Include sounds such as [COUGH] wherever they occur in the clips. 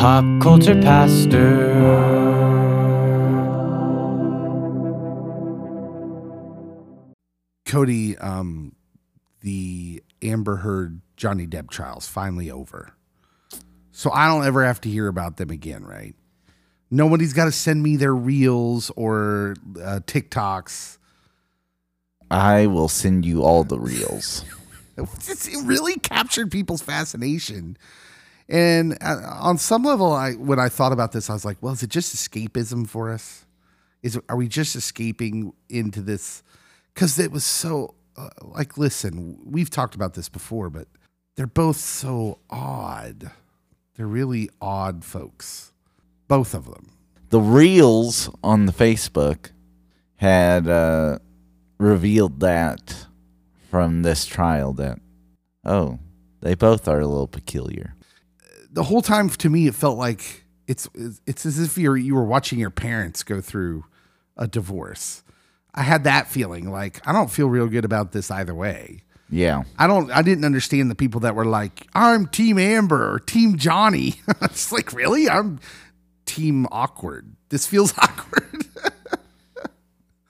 Pop Culture Pastor. Cody, um, the Amber Heard Johnny Depp trials finally over. So I don't ever have to hear about them again, right? Nobody's got to send me their reels or uh, TikToks. I will send you all the reels. [LAUGHS] it really captured people's fascination. And uh, on some level, I when I thought about this, I was like, "Well, is it just escapism for us? Is are we just escaping into this?" Because it was so uh, like, listen, we've talked about this before, but they're both so odd. They're really odd folks, both of them. The reels on the Facebook had uh, revealed that from this trial that oh, they both are a little peculiar. The whole time to me it felt like it's it's as if you're you were watching your parents go through a divorce. I had that feeling like I don't feel real good about this either way. Yeah. I don't I didn't understand the people that were like I'm team Amber or team Johnny. [LAUGHS] it's like really? I'm team awkward. This feels [LAUGHS] awkward.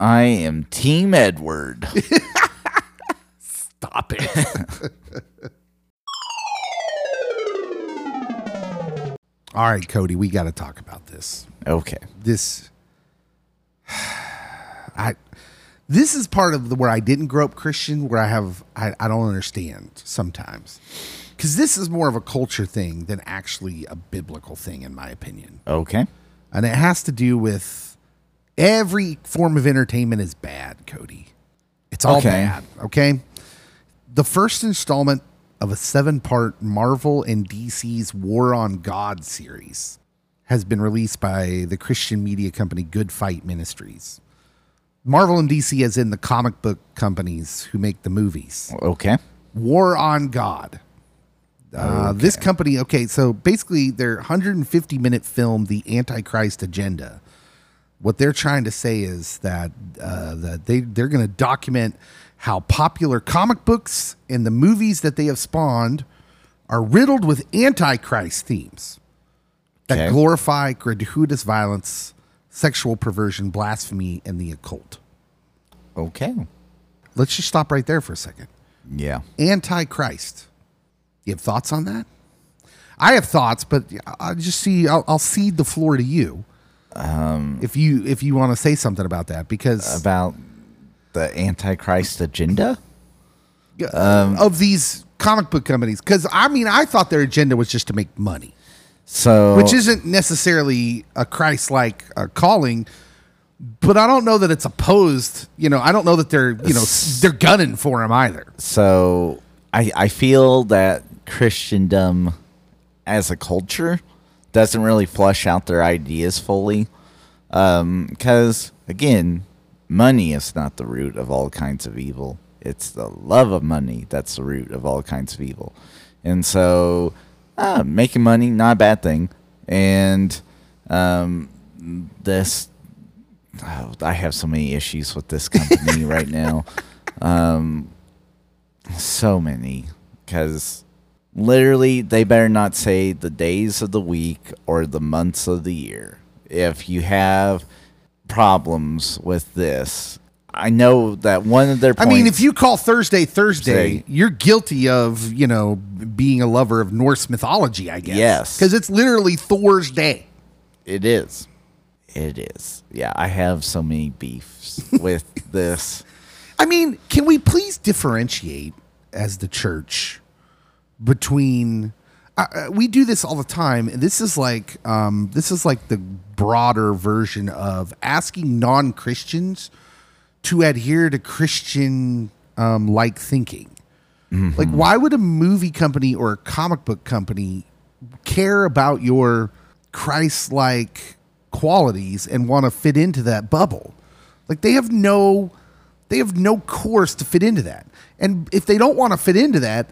I am Team Edward. [LAUGHS] Stop it. All right, Cody, we got to talk about this. Okay. This [SIGHS] I this is part of the where I didn't grow up Christian where I have I, I don't understand sometimes. Cuz this is more of a culture thing than actually a biblical thing in my opinion. Okay. And it has to do with every form of entertainment is bad, Cody. It's all Okay. bad, okay? The first installment of a seven-part Marvel and DC's War on God series has been released by the Christian media company Good Fight Ministries. Marvel and DC as in the comic book companies who make the movies. Okay. War on God. Uh, This company, okay, so basically their 150 minute film, The Antichrist Agenda. What they're trying to say is that uh, that they they're going to document how popular comic books and the movies that they have spawned are riddled with antichrist themes that Okay. glorify gratuitous violence, sexual perversion, blasphemy, and the occult. Okay. Let's just stop right there for a second. Yeah. antichrist. You have thoughts on that? I have thoughts, but I just see. I'll, I'll cede the floor to you. Um, if you if you want to say something about that, because About the Antichrist agenda? um, of these comic book companies, because I mean, I thought their agenda was just to make money, So which isn't necessarily a Christ-like uh, calling. But I don't know that it's opposed. You know, I don't know that they're you know they're gunning for him either. so I I feel that Christendom as a culture doesn't really flush out their ideas fully. Um, because again, money is not the root of all kinds of evil. It's the love of money that's the root of all kinds of evil. And so, uh, making money not a bad thing. And um, this, oh, I have so many issues with this company right [LAUGHS] now. Um, so many because literally they better not say the days of the week or the months of the year if you have problems with this i know that one of their I mean, if you call Thursday Thursday, Say- you're guilty of, you know, being a lover of Norse mythology, I guess. Yes. Because it's literally Thor's day. it is it is yeah i have so many beefs [LAUGHS] with this I mean, can we please differentiate as the church between uh, we do this all the time. And this is like um, this is like the broader version of asking non-christians to adhere to christian um, like thinking. Like why would a movie company or a comic book company care about your christ-like qualities and want to fit into that bubble? Like they have no they have no course to fit into that. And if they don't want to fit into that,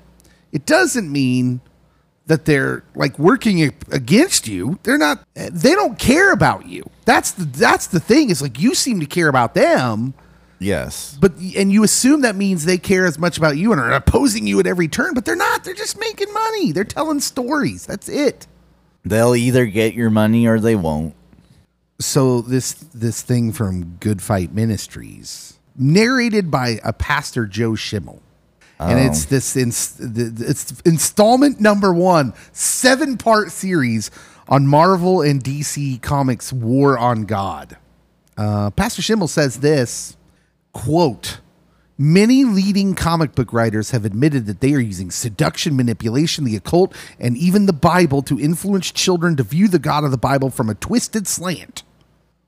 it doesn't mean that they're like working against you. They're not they don't care about you. That's the that's the thing is like you seem to care about them, yes but and you assume that means they care as much about you and are opposing you at every turn, but they're not. They're just making money. They're telling stories. That's it. They'll either get your money or they won't. so this this thing from Good Fight Ministries, narrated by a pastor Joe Schimmel, and it's this ins- th- it's installment number one, seven part series on Marvel and DC Comics War on God. Uh, pastor Schimmel says this quote. Many leading comic book writers have admitted that they are using seduction, manipulation, the occult, and even the Bible to influence children to view the God of the Bible from a twisted slant.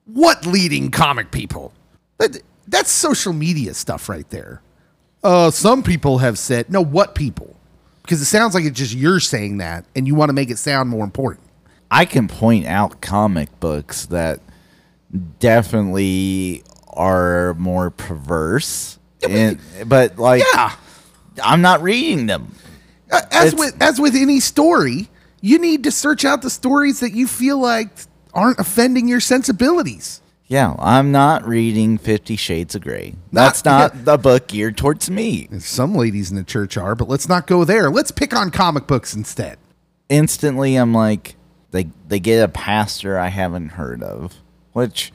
What leading comic people? That, that's social media stuff right there. Uh, some people have said, no, what people? Because it sounds like it's just you're saying that and you want to make it sound more important. I can point out comic books that definitely are more perverse. and, but like Yeah. I'm not reading them. Uh, As It's- with as with any story, you need to search out the stories that you feel like aren't offending your sensibilities. Yeah, I'm not reading 50 Shades of Grey. Not- That's not the book geared towards me. Some ladies in the church are, but let's not go there. Let's pick on comic books instead. Instantly I'm like they they get a pastor I haven't heard of, which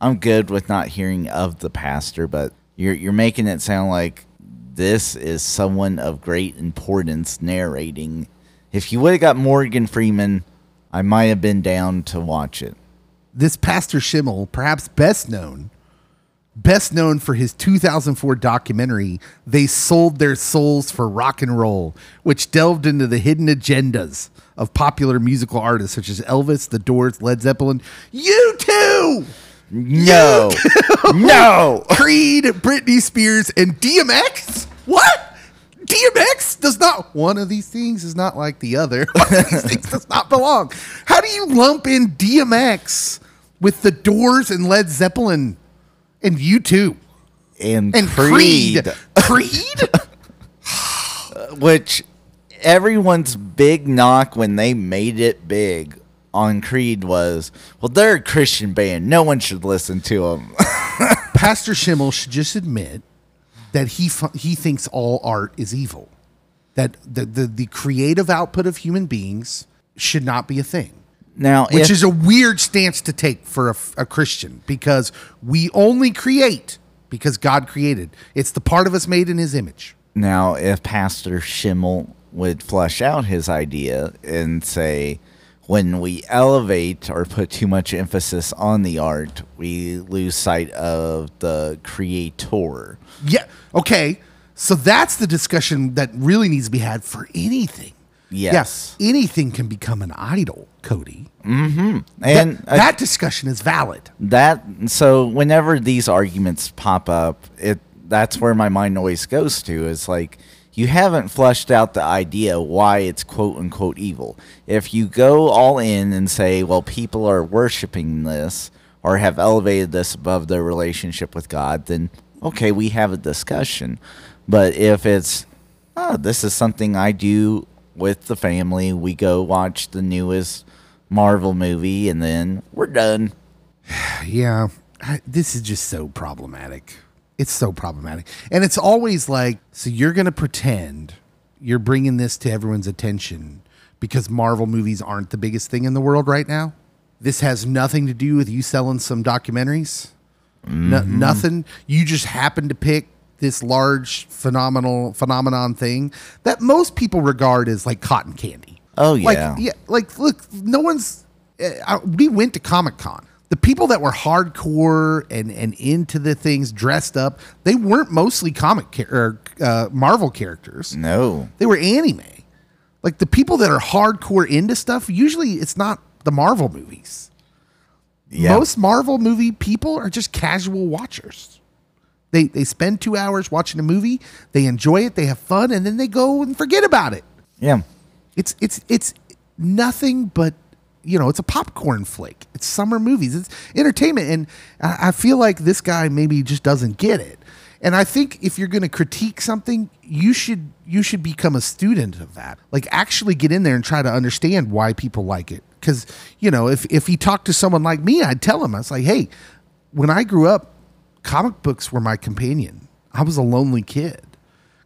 I'm good with not hearing of the pastor, but you're you're making it sound like this is someone of great importance narrating. If you would have got Morgan Freeman, I might have been down to watch it. This Pastor Schimmel, perhaps best known, best known for his 2004 documentary, They Sold Their Souls for Rock and Roll, which delved into the hidden agendas of popular musical artists such as Elvis, The Doors, Led Zeppelin, U2, No. [LAUGHS] no. Creed, Britney Spears, and DMX. What? DMX does not. One of these things is not like the other. [LAUGHS] One of these things does not belong. How do you lump in DMX with the Doors and Led Zeppelin and U2 And, and Creed. Creed? Creed? [LAUGHS] which everyone's big knock when they made it big on Creed was, well, they're a Christian band. No one should listen to them. [LAUGHS] Pastor Schimmel should just admit that he he thinks all art is evil. That the, the the creative output of human beings should not be a thing. Now, which if, is a weird stance to take for a, a Christian because we only create because God created. It's the part of us made in His image. now if Pastor Schimmel would flesh out his idea and say, when we elevate or put too much emphasis on the art, we lose sight of the creator. Yeah. Okay. So that's the discussion that really needs to be had for anything. Yes. Yeah, anything can become an idol, Cody. And that, uh, that discussion is valid. that so whenever these arguments pop up it that's where my mind always goes to is like you haven't fleshed out the idea why it's quote unquote evil if you go all in and say well people are worshiping this or have elevated this above their relationship with god then okay we have a discussion but if it's oh this is something i do with the family we go watch the newest marvel movie and then we're done [SIGHS] Yeah, I, this is just so problematic. It's so problematic. And it's always like, so you're going to pretend you're bringing this to everyone's attention because Marvel movies aren't the biggest thing in the world right now? This has nothing to do with you selling some documentaries? No, mm-hmm. nothing. You just happen to pick this large phenomenal phenomenon thing that most people regard as like cotton candy. Oh, Like, yeah. yeah, like look, no one's. Uh, we went to Comic Con. The people that were hardcore and and into the things, dressed up, they weren't mostly comic char- or uh, Marvel characters. No. They were anime. Like the people that are hardcore into stuff, usually it's not the Marvel movies. Yeah. Most Marvel movie people are just casual watchers. They they spend two hours watching a movie, they enjoy it, they have fun, and then they go and forget about it. yeah. It's it's it's nothing but you know it's a popcorn flick. It's summer movies. It's entertainment, and I, I feel like this guy maybe just doesn't get it. And I think if you're going to critique something, you should you should become a student of that. Like actually get in there and try to understand why people like it. Because you know if if he talked to someone like me, I'd tell him I was like, hey, when I grew up, comic books were my companion. I was a lonely kid.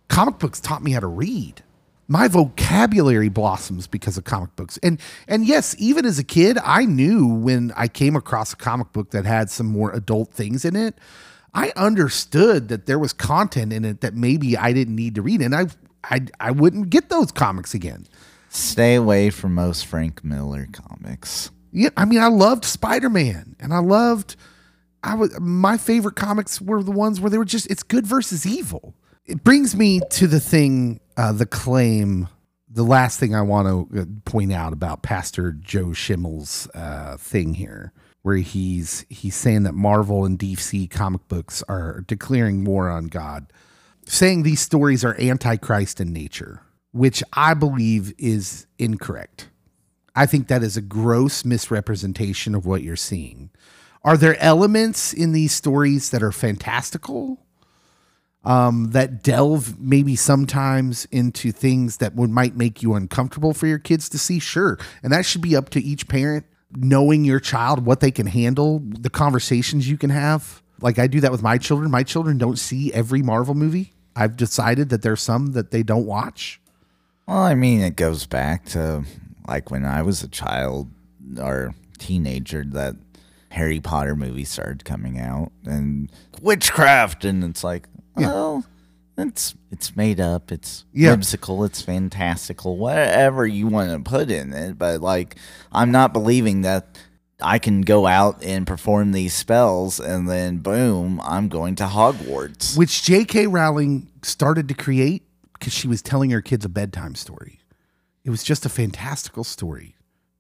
Comic books taught me how to read. my vocabulary blossoms because of comic books. And and yes, even as a kid, I knew when I came across a comic book that had some more adult things in it, I understood that there was content in it that maybe I didn't need to read and I I I wouldn't get those comics again. Stay away from most Frank Miller comics. Yeah, I mean, I loved Spider Man, and I loved. I was my favorite comics were the ones where they were just it's good versus evil. It brings me to the thing, uh, the claim. The last thing I want to point out about Pastor Joe Schimmel's uh, thing here, where he's he's saying that Marvel and DC comic books are declaring war on God, saying these stories are antichrist in nature, which I believe is incorrect. I think that is a gross misrepresentation of what you're seeing. Are there elements in these stories that are fantastical? Um, that delve maybe sometimes into things that would might make you uncomfortable for your kids to see, sure. And that should be up to each parent knowing your child what they can handle, the conversations you can have. Like I do that with my children. My children don't see every Marvel movie. I've decided that there's some that they don't watch. Well, I mean, it goes back to like when I was a child or teenager that Harry Potter movies started coming out and witchcraft, and it's like, Yeah. well, it's it's made up, it's Yeah. whimsical, it's fantastical, whatever you want to put in it. But like, I'm not believing that I can go out and perform these spells, and then boom, I'm going to Hogwarts. which J.K. Rowling started to create because she was telling her kids a bedtime story. It was just a fantastical story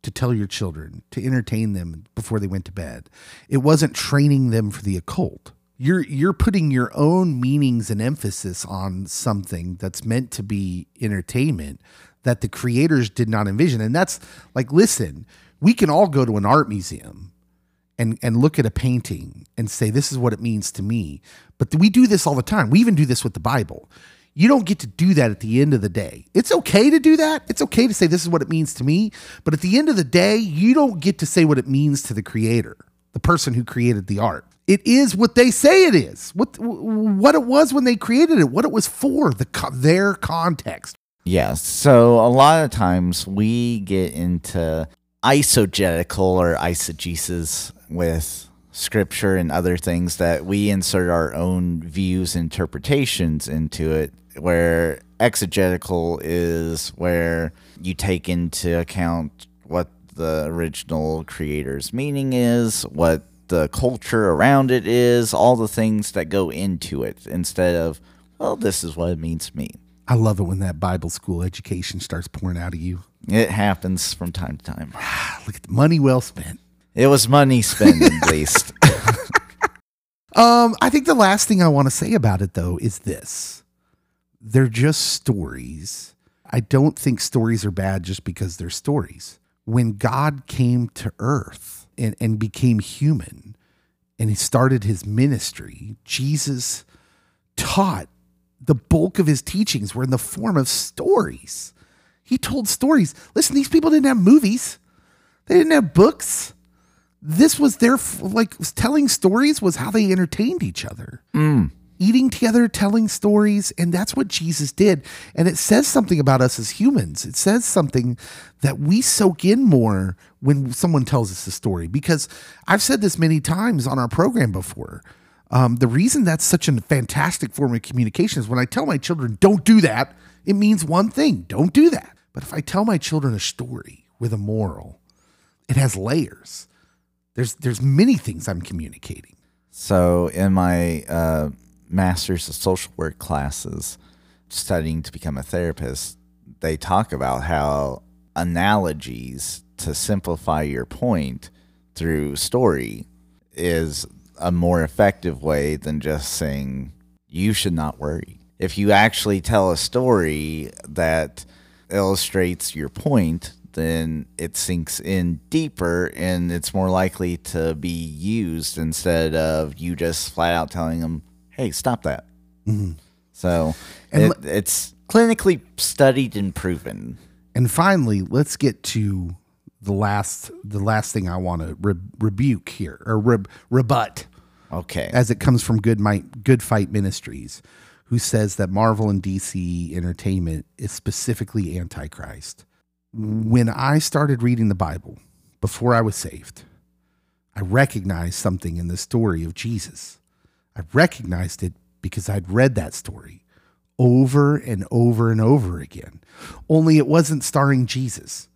to tell your children, to entertain them before they went to bed. It wasn't training them for the occult. You're you're putting your own meanings and emphasis on something that's meant to be entertainment that the creators did not envision. And that's like, listen, we can all go to an art museum and and look at a painting and say this is what it means to me but we do this all the time we even do this with the bible you don't get to do that at the end of the day. It's okay to do that. It's okay to say this is what it means to me. But at the end of the day you don't get to say what it means to the creator the person who created the art. It is what they say it is. What what it was when they created it what it was for the their context. Yeah, so a lot of times we get into eisegetical or eisegesis with scripture and other things that we insert our own views interpretations into it where exegetical is where you take into account what the original creator's meaning is what the culture around it is all the things that go into it instead of well this is what it means to me i love it when that bible school education starts pouring out of you it happens from time to time. [SIGHS] look at the money well spent It was money spent at [LAUGHS] least. Um, I think the last thing I want to say about it though is this. They're just stories. I don't think stories are bad just because they're stories. When God came to earth and, and became human and he started his ministry, Jesus taught the bulk of his teachings were in the form of stories. He told stories. Listen, these people didn't have movies. They didn't have books this was their like telling stories was how they entertained each other mm. Eating together telling stories and that's what jesus did. And it says something about us as humans. It says something that we soak in more when someone tells us a story. Because i've said this many times on our program before. Um, the reason that's such a fantastic form of communication is when i tell my children don't do that it means one thing don't do that. But if i tell my children a story with a moral it has layers. There's there's many things I'm communicating. so, in my uh, master's of social work classes, studying to become a therapist, they talk about how analogies to simplify your point through story is a more effective way than just saying, you should not worry. If you actually tell a story that illustrates your point, then it sinks in deeper and it's more likely to be used instead of you just flat out telling them, hey, stop that. Mm-hmm. So And it, le- it's clinically studied and proven. And finally, let's get to the last the last thing I want to re- rebuke here or re- rebut Okay. as it comes from Good Might Good Fight Ministries. who says that Marvel and DC entertainment is specifically antichrist. When I started reading the Bible before I was saved, I recognized something in the story of Jesus. I recognized it because I'd read that story over and over and over again. Only it wasn't starring Jesus.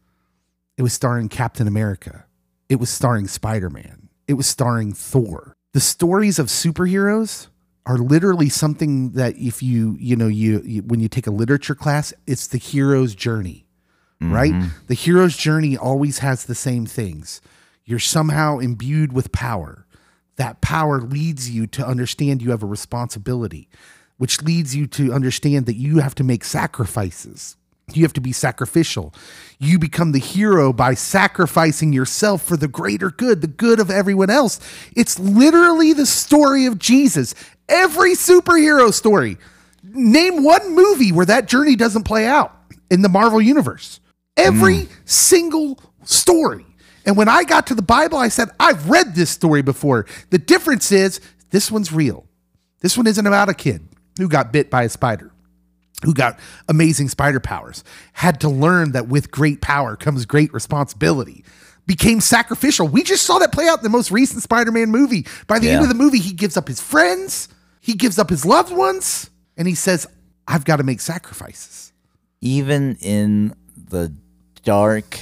It was starring Captain America. It was starring Spider Man. It was starring Thor. The stories of superheroes are literally something that if you, you know, you, you when you take a literature class, it's the hero's journey, mm-hmm. right? The hero's journey always has the same things. You're somehow imbued with power. That power leads you to understand you have a responsibility, which leads you to understand that you have to make sacrifices. You have to be sacrificial. You become the hero by sacrificing yourself for the greater good, the good of everyone else. It's literally the story of Jesus. Every superhero story. Name one movie where that journey doesn't play out in the Marvel universe. Every mm. single story. And when I got to the Bible, I said, I've read this story before. The difference is this one's real. This one isn't about a kid who got bit by a spider, who got amazing spider powers, had to learn that with great power comes great responsibility, became sacrificial. We just saw that play out in the most recent Spider Man movie. By the end of the movie, he gives up his friends, he gives up his loved ones, and he says, I've got to make sacrifices. even in the dark,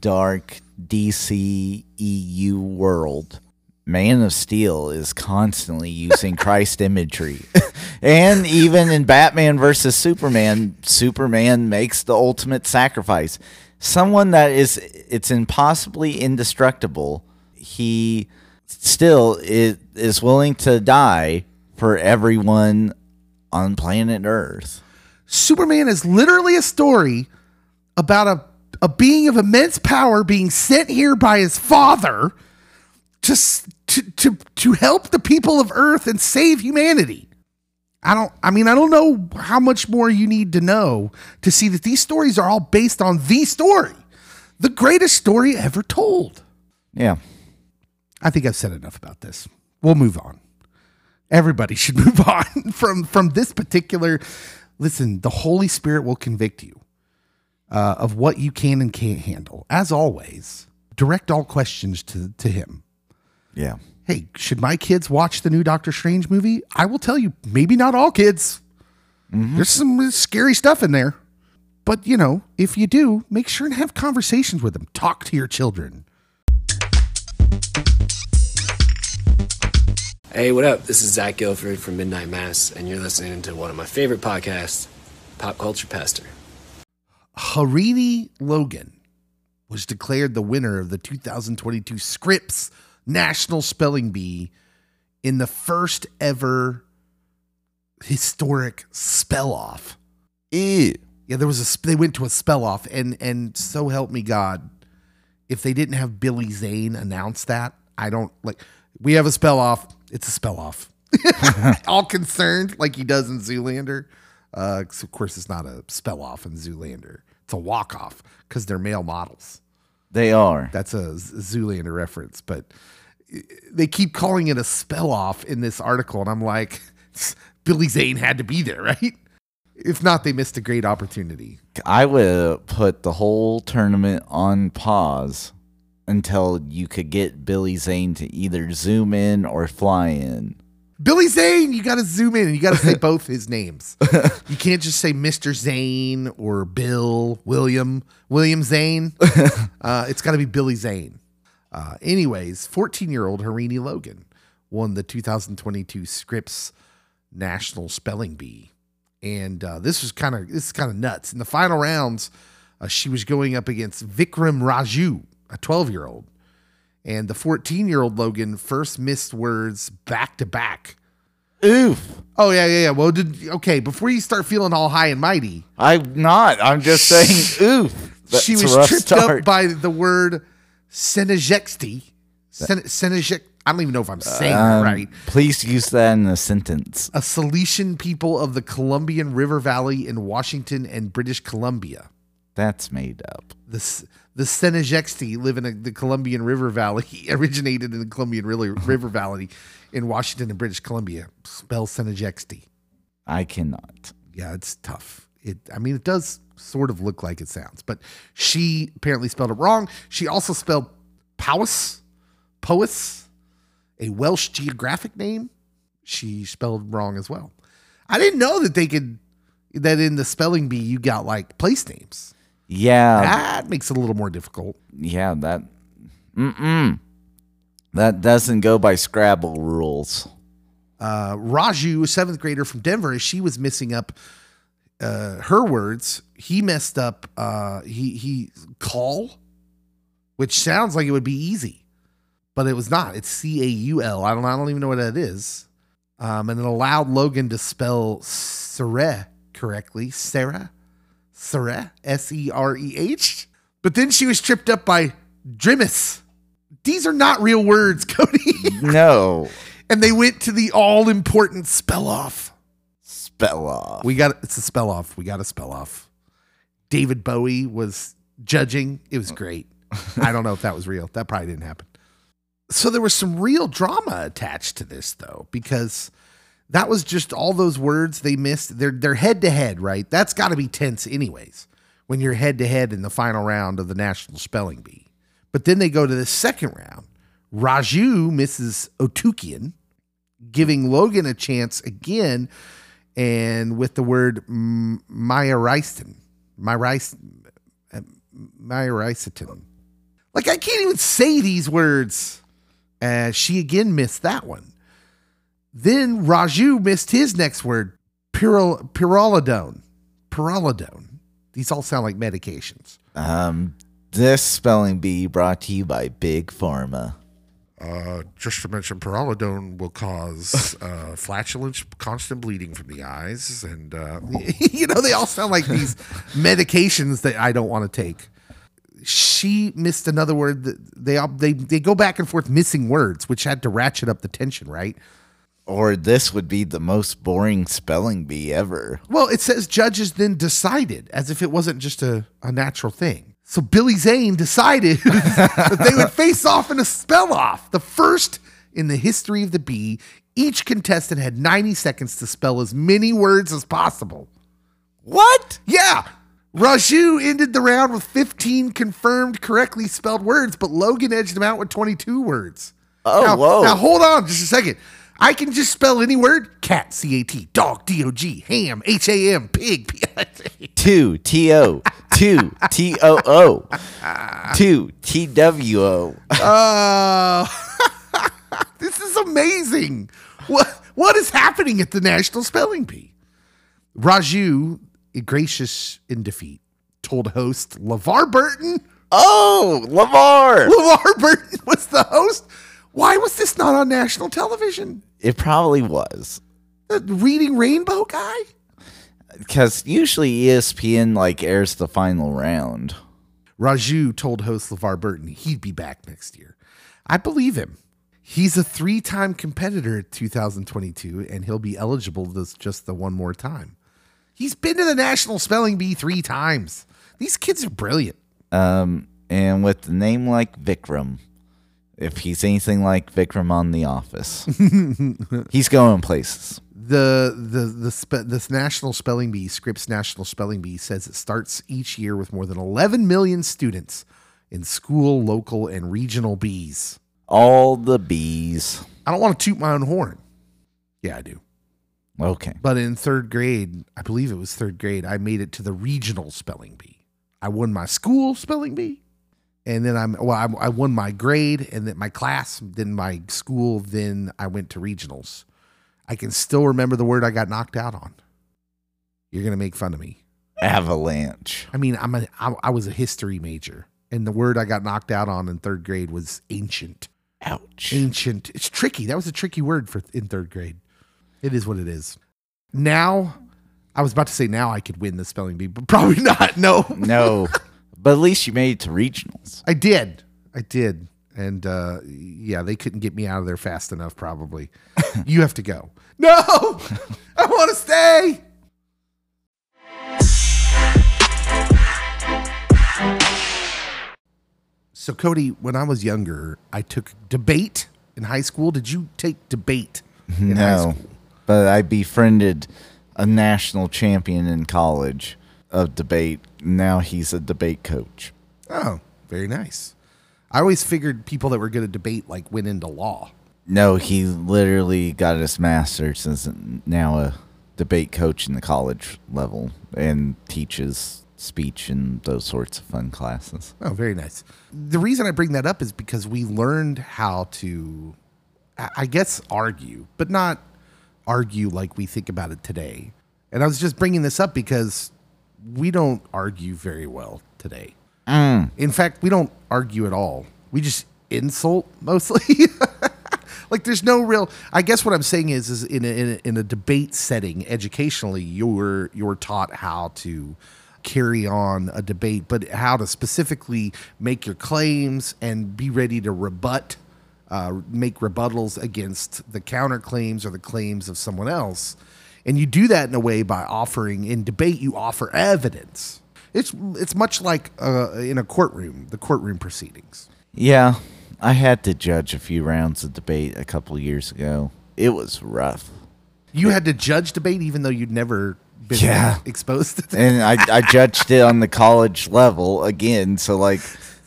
dark DC EU world, Man of Steel is constantly using Christ imagery. [LAUGHS] and even in Batman versus Superman, Superman makes the ultimate sacrifice. Someone that is it's impossibly indestructible, he still is, is willing to die for everyone on planet Earth. Superman is literally a story about a, a being of immense power being sent here by his father to, to, to, to help the people of Earth and save humanity. I don't, I mean, I don't know how much more you need to know to see that these stories are all based on the story, the greatest story ever told. Yeah. I think I've said enough about this. We'll move on. Everybody [LAUGHS] should move on from from this particular. Listen, the Holy Spirit will convict you uh, of what you can and can't handle. As always, direct all questions to to Him. Yeah. Hey, should my kids watch the new Doctor Strange movie? I will tell you, maybe not all kids. There's some scary stuff in there. But, you know, if you do, make sure and have conversations with them. Talk to your children. Hey, what up? This is Zach Gilford from Midnight Mass, and you're listening to one of my favorite podcasts, Pop Culture Pastor. Harini Logan was declared the winner of the 2022 Scripps National Spelling Bee in the first ever historic spell off. Ew. Yeah, there was a they went to a spell off, and and so help me God, if they didn't have Billy Zane announce that, I don't like. We have a spell off. It's a spell off. [LAUGHS] [LAUGHS] All concerned, like he does in Zoolander. Uh, of course, it's not a spell off in Zoolander. It's a walk off because they're male models. They are. That's a Zoolander reference, but they keep calling it a spell off in this article, and I'm like, [LAUGHS] Billy Zane had to be there, right? If not, they missed a great opportunity. I would put the whole tournament on pause until you could get Billy Zane to either zoom in or fly in. Billy Zane, you got to zoom in and you got to say [LAUGHS] both his names. [LAUGHS] You can't just say Mr. Zane or Bill, William, William Zane. [LAUGHS] Uh, it's got to be Billy Zane. Uh, anyways, 14 year old Harini Logan won the 2022 Scripps National Spelling Bee. And uh, this was kind of this is kind of nuts. In the final rounds, uh, she was going up against Vikram Raju, a 12 year old. And the 14 year old Logan first missed words back to back. Oof. Oh yeah, yeah, yeah. Well, did okay before you start feeling all high and mighty, I'm not. I'm just saying oof. That's she was tripped start. up by the word Senejexti. Sen- I don't even know if I'm saying that Um, right. Please use that in a sentence. A Salishan people of the Columbian River Valley in Washington and British Columbia. That's made up. The S- the Senejexti live in a, the Columbian River Valley, [LAUGHS] originated in the Columbian [LAUGHS] River, Valley in Washington and British Columbia. Spell Senejexti. I cannot. Yeah, it's tough. It I mean it does sort of look like it sounds, but she apparently spelled it wrong. She also spelled Powys, Powys, a Welsh geographic name. She spelled wrong as well. I didn't know that they could that in the spelling bee you got like place names. Yeah, That makes it a little more difficult. yeah, that. Mm-mm. That doesn't go by Scrabble rules. uh, Raju, a seventh grader from Denver, she was missing up uh, her words, he messed up. Uh, he he call, which sounds like it would be easy, but it was not. It's C A U L. I don't. I don't even know what that is. Um, and it allowed Logan to spell Sarah correctly. Sarah, Sarah, S E R E H. But then she was tripped up by Drimys. These are not real words, [LAUGHS] Cody. No, and they went to the all important spell off. spell off. We got it's a spell off. We got a spell off. David Bowie was judging. It was great. I don't know if that was real. That probably didn't happen. So there was some real drama attached to this though, because that was just all those words they missed. They're they're head to head, right? That's got to be tense anyways. When you're head to head in the final round of the National Spelling Bee. But then they go to the second round. Raju misses Otukian, giving Logan a chance again, and with the word mm, Myriston. Myriston. Myriston. Like, I can't even say these words. Uh, she again missed that one. Then Raju missed his next word, Pirol- Pyrrolidone. Pyrrolidone. These all sound like medications. Um, this spelling bee brought to you by Big Pharma. Uh, just to mention, pyrrolidone will cause uh, [LAUGHS] flatulence, constant bleeding from the eyes, and uh, [LAUGHS] you know they all sound like these medications that I don't want to take. She missed another word. That they all they they go back and forth missing words, which had to ratchet up the tension, right? Or this would be the most boring spelling bee ever. Well, it says judges then decided as if it wasn't just a, a natural thing. So Billy Zane decided [LAUGHS] that they would [LAUGHS] face off in a spell off, the first in the history of the bee. Each contestant had 90 seconds to spell as many words as possible. What? Yeah. Raju ended the round with 15 confirmed correctly spelled words, but Logan edged him out with 22 words. Oh, now, whoa. Now hold on just a second. I can just spell any word cat, C A T, dog, D O G, ham, H A M, pig, P I G. Two T O. Two T O O. Two T W O. Uh, [LAUGHS] this is amazing. What what is happening at the National Spelling Bee? Raju, gracious in defeat, told host LeVar Burton. Oh, Lamar. [LAUGHS] LeVar Burton was the host. Why was this not on national television? It probably was. The Reading Rainbow guy? Because usually ESPN like airs the final round. Raju told host LeVar Burton he'd be back next year. I believe him. He's a three time competitor at 2022, and he'll be eligible this just the one more time. He's been to the National Spelling Bee three times. These kids are brilliant. Um, and with a name like Vikram, if he's anything like Vikram on The Office, [LAUGHS] he's going places. The the the spe- this National Spelling Bee, Scripps National Spelling Bee, says it starts each year with more than 11 million students in school, local, and regional bees. All the bees. I don't want to toot my own horn. Yeah, I do. Okay. But in third grade, I believe it was third grade, I made it to the regional spelling bee. I won my school spelling bee, and then I'm well, I, I won my grade and then my class, then my school, then I went to regionals. I can still remember the word I got knocked out on. You're gonna make fun of me. Avalanche. I mean, I'm a I, I was a history major, and the word I got knocked out on in third grade was ancient. Ouch. Ancient. It's tricky. That was a tricky word for in third grade. It is what it is. Now, I was about to say now I could win the spelling bee, but probably [LAUGHS] not. No, No, [LAUGHS] but at least you made it to regionals. I did. I did. And uh, yeah, they couldn't get me out of there fast enough, probably. [LAUGHS] you have to go. No, [LAUGHS] I want to stay. So, Cody, when I was younger, I took debate in high school. Did you take debate in high No, school? but I befriended a national champion in college of debate. Now he's a debate coach. Oh, very nice. I always figured people that were good at debate like went into law. No, he literally got his master's and is now a debate coach in the college level and teaches speech and those sorts of fun classes. Oh, very nice. The reason I bring that up is because we learned how to, I I guess, argue, but not argue like we think about it today. And I was just bringing this up because we don't argue very well today. In fact, we don't argue at all. We just insult mostly. [LAUGHS] like there's no real i guess what i'm saying is is in a, in a, in a debate setting educationally you're you're taught how to carry on a debate but how to specifically make your claims and be ready to rebut uh, make rebuttals against the counterclaims or the claims of someone else and you do that in a way by offering in debate you offer evidence it's it's much like uh, in a courtroom the courtroom proceedings Yeah, I had to judge a few rounds of debate a couple years ago. It was rough. You had to judge debate even though you'd never been Yeah. exposed to that. and I, I judged it on the college level again. So like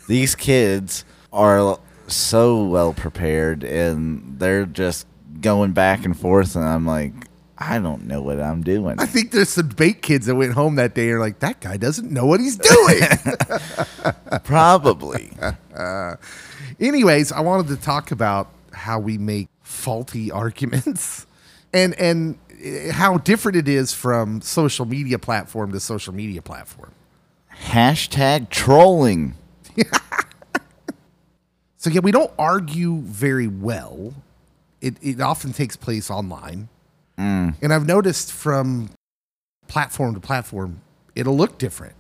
these kids are so well prepared and they're just going back and forth and I'm like, I don't know what I'm doing. I think there's some bait kids that went home that day and are like, that guy doesn't know what he's doing. [LAUGHS] Probably. [LAUGHS] Anyways, I wanted to talk about how we make faulty [LAUGHS] arguments and and eh, how different it is from social media platform to social media platform. Hashtag trolling. So yeah, we don't argue very well. It it often takes place online. And I've noticed from platform to platform, it'll look different.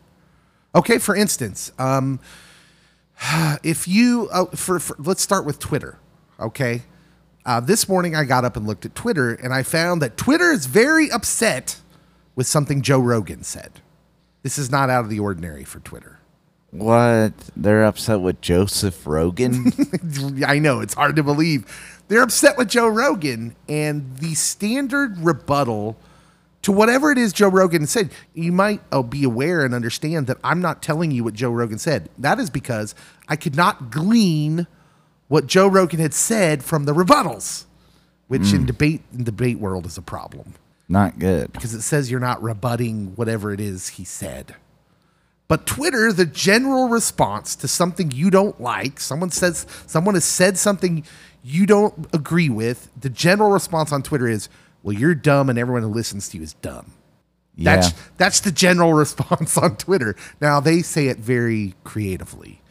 Okay, for instance, um, [SIGHS] if you uh, for, for let's start with Twitter. Okay, uh, this morning I got up and looked at Twitter, and I found that Twitter is very upset with something Joe Rogan said. This is not out of the ordinary for Twitter. What? They're upset with Joseph Rogan? [LAUGHS] I know it's hard to believe. They're upset with Joe Rogan and the standard rebuttal to whatever it is Joe Rogan said. You might uh, be aware and understand that I'm not telling you what Joe Rogan said. That is because I could not glean what Joe Rogan had said from the rebuttals, which in debate in debate world is a problem Not good. because it says you're not rebutting whatever it is he said. But Twitter, the general response to something you don't like, someone says someone has said something you don't agree with, the general response on Twitter is, "Well, you're dumb and everyone who listens to you is dumb." Yeah. That's that's the general [LAUGHS] response on Twitter. Now they say it very creatively.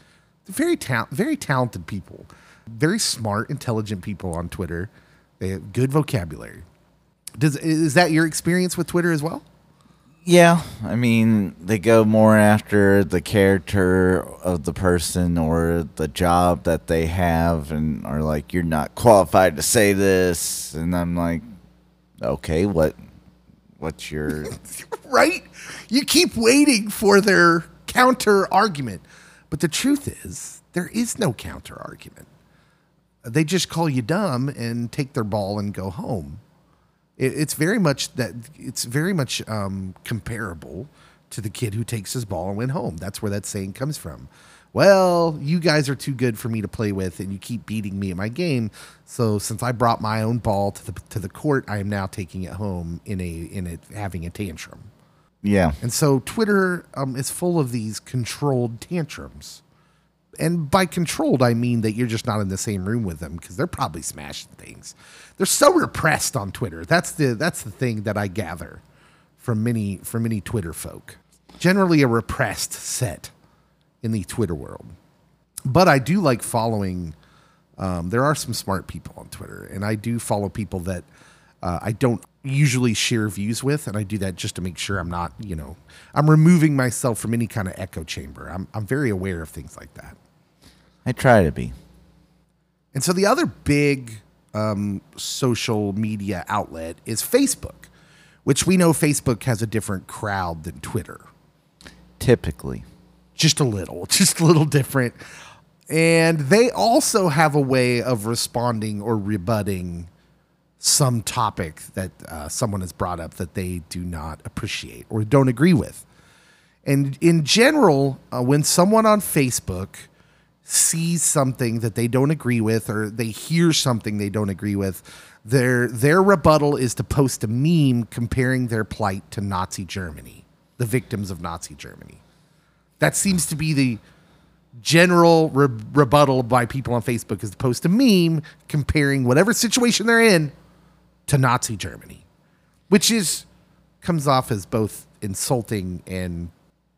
Very ta- very talented people. Very smart, intelligent people on Twitter. They have good vocabulary. Does is that your experience with Twitter as well? Yeah, I mean, they go more after the character of the person or the job that they have and are like, you're not qualified to say this. And I'm like, okay, what, what's your, [LAUGHS] right? You keep waiting for their counter argument. But the truth is, there is no counter argument. They just call you dumb and take their ball and go home. It, it's very much that it's very much um, comparable to the kid who takes his ball and went home. That's where that saying comes from. Well, you guys are too good for me to play with, and you keep beating me at my game. So since I brought my own ball to the to the court, I am now taking it home in a in a having a tantrum. yeah. And so Twitter um, is full of these controlled tantrums. And by controlled, I mean that you're just not in the same room with them because they're probably smashing things. They're so repressed on Twitter. That's the that's the thing that I gather from many from many Twitter folk. Generally, a repressed set in the Twitter world. But I do like following. Um, there are some smart people on Twitter, and I do follow people that uh, I don't usually share views with, and I do that just to make sure I'm not, you know, I'm removing myself from any kind of echo chamber. I'm I'm very aware of things like that. I try to be. And so the other big um, social media outlet is Facebook, which we know Facebook has a different crowd than Twitter. Typically. just a little, [LAUGHS] just a little different. And they also have a way of responding or rebutting some topic that uh, someone has brought up that they do not appreciate or don't agree with. And in general, uh, when someone on Facebook sees something that they don't agree with or they hear something they don't agree with, their their rebuttal is to post a meme comparing their plight to Nazi Germany, the victims of Nazi Germany. That seems to be the general re- rebuttal by people on Facebook is to post a meme comparing whatever situation they're in to Nazi Germany, which is comes off as both insulting and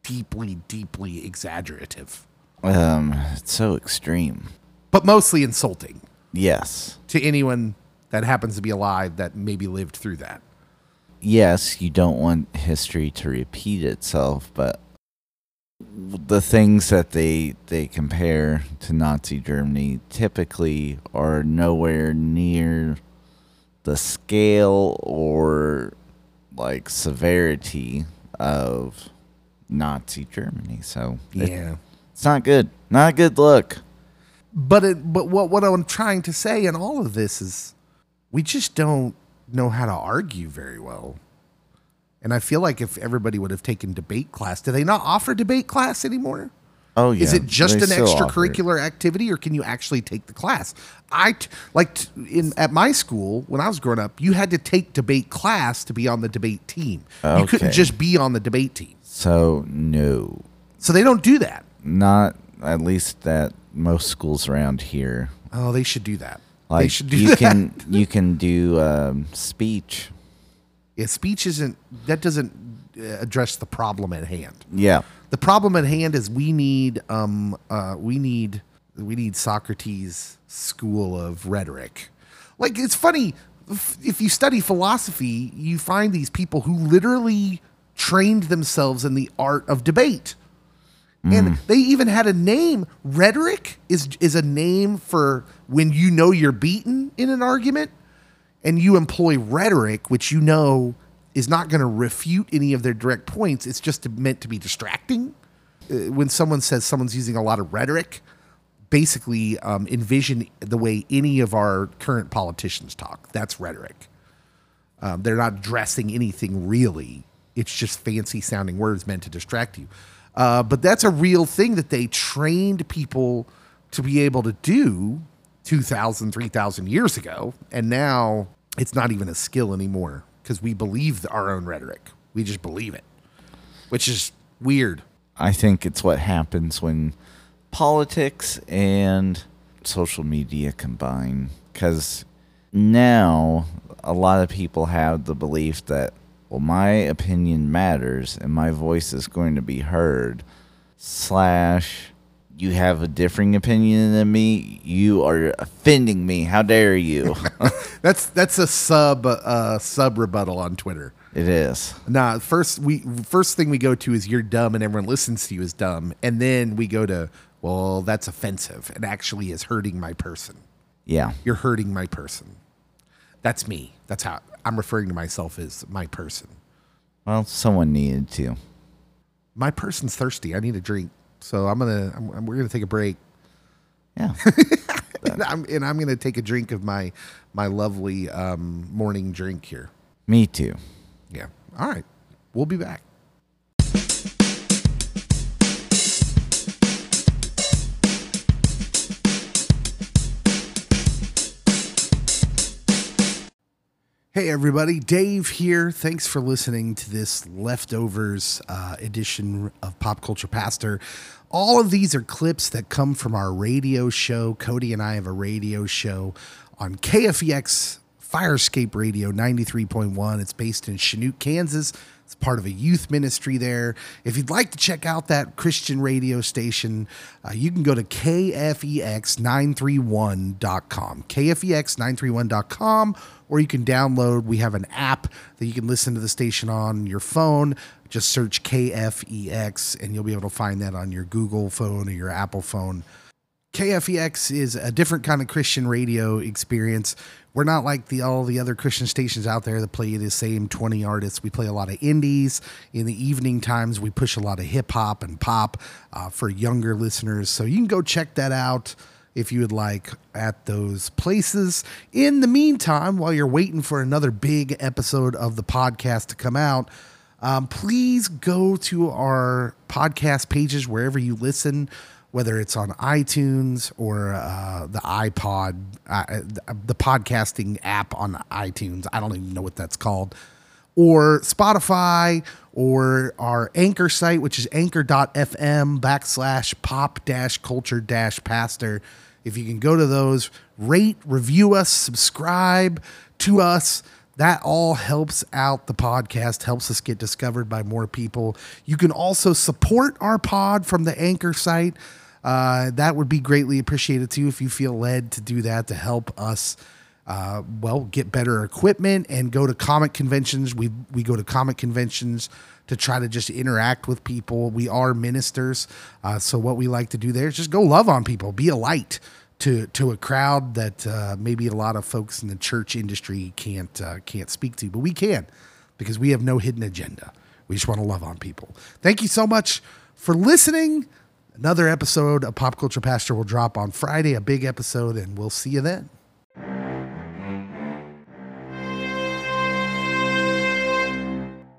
deeply, deeply exaggerative, Um, it's so extreme. but mostly insulting Yes. to anyone that happens to be alive that maybe lived through that. Yes, you don't want history to repeat itself, but the things that they they compare to Nazi Germany typically are nowhere near the scale or like severity of Nazi Germany. So it- Yeah. It's not good. Not a good look. But it, but what what I'm trying to say in all of this is we just don't know how to argue very well. And I feel like if everybody would have taken debate class, do they not offer debate class anymore? Oh yeah. Is it just they an extracurricular activity, or can you actually take the class? I t- like t- in at my school when I was growing up, you had to take debate class to be on the debate team. You couldn't just be on the debate team. So no. So they don't do that. Not at least that most schools around here. Oh, they should do that. Like they should do you that. can [LAUGHS] you can do um, speech. Yeah, speech isn't that doesn't uh, address the problem at hand. Yeah. The problem at hand is we need um uh we need we need Socrates' school of rhetoric. Like it's funny if if you study philosophy, you find these people who literally trained themselves in the art of debate. And they even had a name. Rhetoric is is a name for when you know you're beaten in an argument and you employ rhetoric, which you know is not going to refute any of their direct points. It's just meant to be distracting. Uh, when someone says someone's using a lot of rhetoric, basically um, envision the way any of our current politicians talk. That's rhetoric. Um, they're not addressing anything really. It's just fancy sounding words meant to distract you. Uh, but that's a real thing that they trained people to be able to do 2,000, 3,000 years ago. And now it's not even a skill anymore because we believe our own rhetoric. We just believe it, which is weird. I think it's what happens when politics and social media combine. Because now a lot of people have the belief that, well, my opinion matters and my voice is going to be heard. Slash, you have a differing opinion than me. You are offending me. How dare you? [LAUGHS] That's that's a sub uh, sub rebuttal on Twitter. it is. Nah, first we first thing we go to is you're dumb and everyone listens to you is dumb, and then we go to well that's offensive and actually is hurting my person. Yeah. You're hurting my person. That's me. That's how I'm referring to myself as my person. Well, someone needed to. My person's thirsty. I need a drink, so I'm gonna I'm, I'm- we're gonna take a break, Yeah. and [LAUGHS] I'm, and I'm gonna take a drink of my my lovely um, morning drink here. Me too. Yeah. All right. We'll be back. Hey, everybody. Dave here. Thanks for listening to this leftovers uh, edition of Pop Culture Pastor. All of these are clips that come from our radio show. Cody and I have a radio show on KFEX Firescape Radio 93.1. It's based in Chinook, Kansas. It's part of a youth ministry there. If you'd like to check out that Christian radio station, uh, you can go to kfex931.com. kfex931.com, or you can download. We have an app that you can listen to the station on your phone. Just search KFEX, and you'll be able to find that on your Google phone or your Apple phone. KFEX is a different kind of Christian radio experience. We're not like the all the other Christian stations out there that play the same 20 artists. We play a lot of indies. In the evening times, we push a lot of hip hop and pop uh, for younger listeners. So you can go check that out. if you would like at those places. In the meantime, while you're waiting for another big episode of the podcast to come out, um, please go to our podcast pages wherever you listen, whether it's on iTunes or uh, the iPod, uh, the podcasting app on iTunes. I don't even know what that's called. Or Spotify or our anchor site, which is anchor.fm backslash pop dash culture dash pastor. If you can go to those, rate, review us, subscribe to us. That all helps out the podcast, helps us get discovered by more people. You can also support our pod from the Anchor site. Uh, that would be greatly appreciated too if you feel led to do that to help us. Uh, well, get better equipment and go to comic conventions. We we go to comic conventions to try to just interact with people. We are ministers, uh, so what we like to do there is just go love on people, be a light to to a crowd that uh, maybe a lot of folks in the church industry can't uh, can't speak to, but we can because we have no hidden agenda. We just want to love on people. Thank you so much for listening. Another episode of Pop Culture Pastor will drop on Friday, a big episode, and we'll see you then.